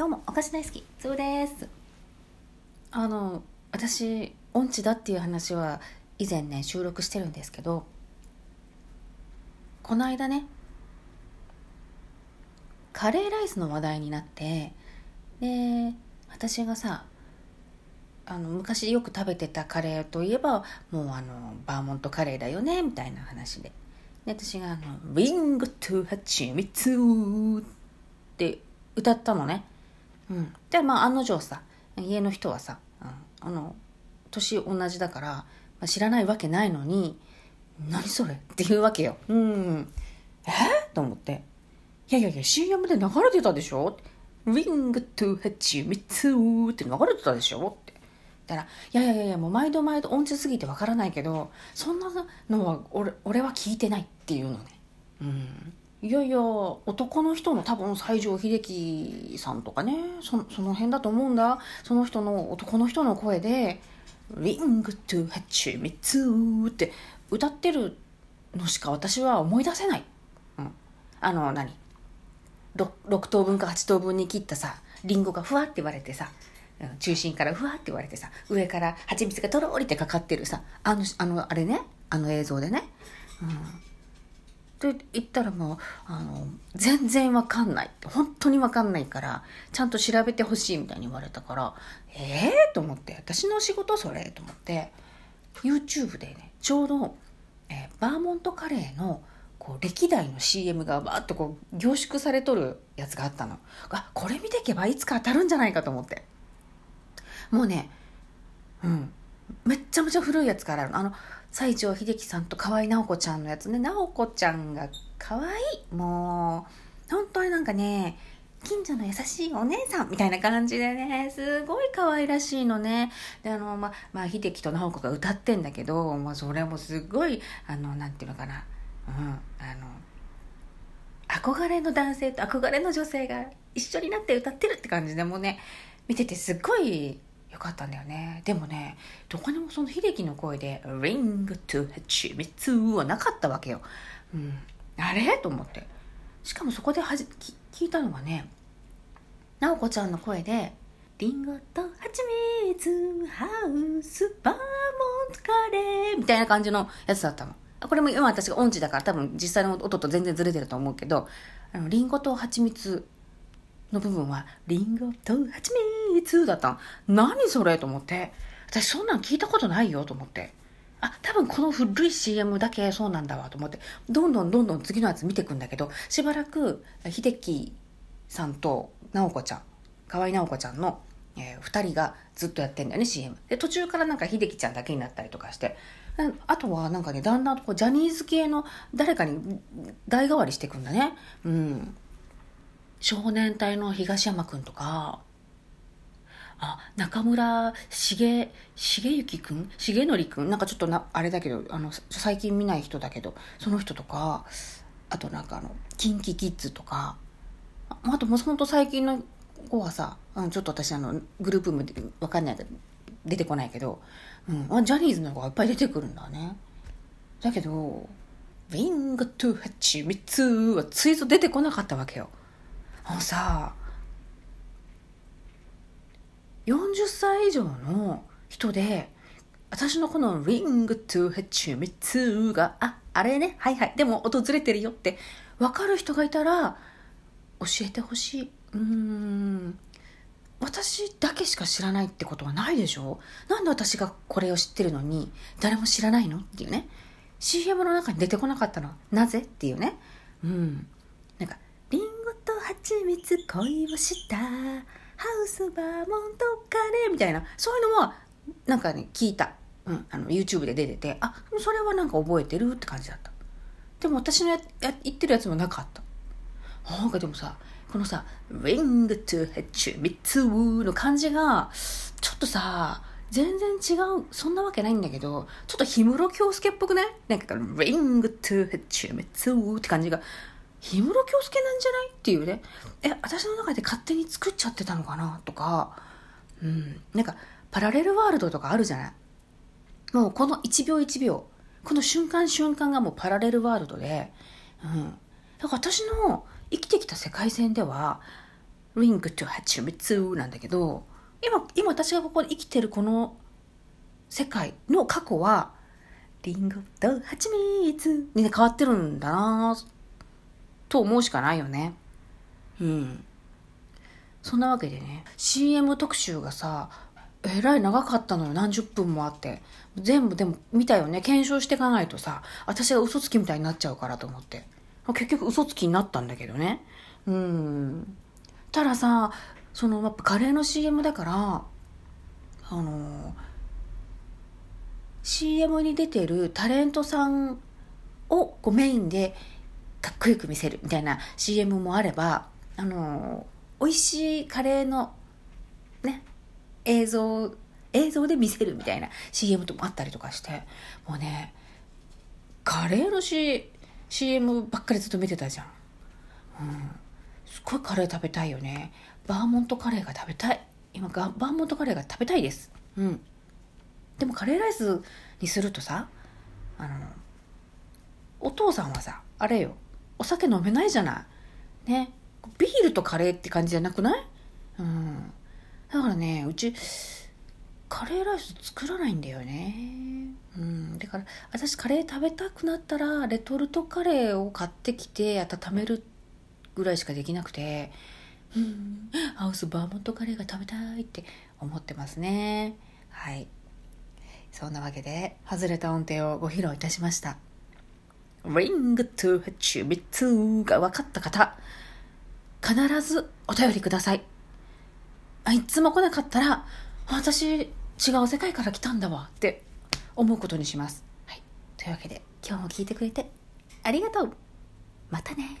どうもお菓子大好きつぶですあの私音痴だっていう話は以前ね収録してるんですけどこの間ねカレーライスの話題になってで私がさあの昔よく食べてたカレーといえばもうあのバーモントカレーだよねみたいな話でで私があの「リンゴとハチミツ」って歌ったのね。うん。で、まあ案の定さ、家の人はさ、うん、あの、年同じだから、まあ、知らないわけないのに、何それ？って言うわけよ。うん。え？と思って。いやいやいや、CM で流れてたでしょ？リングとハチミツって流れてたでしょ？って。だから、いやいやいや、もう毎度毎度音痴すぎてわからないけど、そんなのは俺俺は聞いてないっていうのね。うん。いやいや、男の人の多分西城秀樹さんとかね、そその辺だと思うんだ。その人の、男の人の声で、リングとハチミツって歌ってるのしか私は思い出せない。うん。あの何、6, 6等分か8等分に切ったさ、リンゴがふわって言われてさ、中心からふわって言われてさ、上から蜂蜜がとろりってかかってるさ、あの、あの、あれね、あの映像でね？うんって言ったらもう、あの、全然わかんない。本当にわかんないから、ちゃんと調べてほしいみたいに言われたから、ええー、と思って、私の仕事それ？と思って、YouTube でね、ちょうど、えー、バーモントカレーの、こう、歴代の CM がバーッとこう、凝縮されとるやつがあったの。あ、これ見ていけばいつか当たるんじゃないかと思って。もうね、うん。めっちゃめちゃ古いやつからあるの。あの、西城秀樹さんと河合直子ちゃんのやつね。直子ちゃんが可愛い。もう、本当になんかね、近所の優しいお姉さんみたいな感じでね、すごい可愛らしいのね。で、あの、ま、まあ、秀樹と直子が歌ってんだけど、まあ、それもすごい、あの、なんていうのかな。うん、あの、憧れの男性と憧れの女性が一緒になって歌ってるって感じでもうね、見ててすっごいよかったんだよね。でもねどこにもその秀樹の声で「リングと蜂蜜」はなかったわけよ、うん、あれ？と思って。しかもそこではじ聞いたのがね直子ちゃんの声で「リンゴと蜂蜜ハウスバーモントカレー」みたいな感じのやつだったの。これも今私が音痴だから多分実際の音と全然ずれてると思うけどあのリンゴと蜂蜜の部分は「リンゴと蜂蜜2だった何それ？と思って。私そんなん聞いたことないよと思って。あ、多分この古い CM だけそうなんだわと思って、どんどんどんどん次のやつ見ていくんだけど、しばらく、秀樹さんと直子ちゃん、河合直子ちゃんの、えー、2人がずっとやってんだよね、CM。で、途中からなんか秀樹ちゃんだけになったりとかして、あとはなんかね、だんだんこうジャニーズ系の誰かに代替わりしていくんだね。うん。少年隊の東山くんとか、あ、中村重、重幸くん？重則くん？なんかちょっとな、あれだけど、あの、最近見ない人だけど、その人とか、あとなんかあの、キンキキッズとか、ああともうほんと最近の子はさ、ちょっと私あの、グループもわかんないけど、出てこないけど、うん、あジャニーズの子がいっぱい出てくるんだね。だけど、ウィングトゥハチミツはツイート出てこなかったわけよ。あのさ40歳以上の人で私のこのリングトゥヘチミツがああれねはいはいでも訪れてるよって分かる人がいたら教えてほしい。うん。私だけしか知らないってことはないでしょ？なんで私がこれを知ってるのに誰も知らないの？っていうね。CM の中に出てこなかったのなぜ？っていうね。うん。なんかリンゴと蜂蜜恋をした。ハウスバーモントカレーみたいな。そういうのはなんかね聞いた、うん、あの YouTube で出ててあそれはなんか覚えてるって感じだった。でも私のやや言ってるやつもなかった。なんかでもさこのさ「リングとハチミツ」の感じがちょっとさ全然違う、そんなわけないんだけど、ちょっと氷室京介っぽくねなんか、リングトゥヘチミツって感じが氷室京介なんじゃない？っていうね。え、私の中で勝手に作っちゃってたのかな？とか、うん。なんか、パラレルワールドとかあるじゃない？もうこの1秒1秒、この瞬間瞬間がもうパラレルワールドで、うん。だから私の生きてきた世界線では、リングとハチミツなんだけど、今、今私がここで生きてるこの世界の過去は、リンゴとハチミツに変わってるんだなと思うしかないよね。うん。そんなわけでね、CM 特集がさ、えらい長かったのよ。何十分もあって。全部でも見たよね。検証していかないとさ、私が嘘つきみたいになっちゃうからと思って。結局嘘つきになったんだけどね。うん。たださ、その、やっぱカレーの CM だから、あの、CM に出てるタレントさんをこうメインでかっこよく見せるみたいな CM もあれば、あの、美味しいカレーのね、映像、映像で見せるみたいな CM ともあったりとかして、もうね、カレーの、C、CM ばっかりずっと見てたじゃん。うん。すっごいカレー食べたいよね。バーモントカレーが食べたい。今、バーモントカレーが食べたいです。うん。でもカレーライスにするとさ、あの、お父さんはさ、あれよ、お酒飲めないじゃない。ね。ビールとカレーって感じじゃなくない？うん。だからね、うち、カレーライス作らないんだよね。うん。だから、私カレー食べたくなったら、レトルトカレーを買ってきて温めるぐらいしかできなくて、うん、ハウスバーモントカレーが食べたいって思ってますね。はい。そんなわけで、外れた音程をご披露いたしました。Ring to Hachibitsu が分かった方、必ずお便りください。あいつも来なかったら、私、違う世界から来たんだわって思うことにします。はい。というわけで、今日も聞いてくれてありがとう。またね。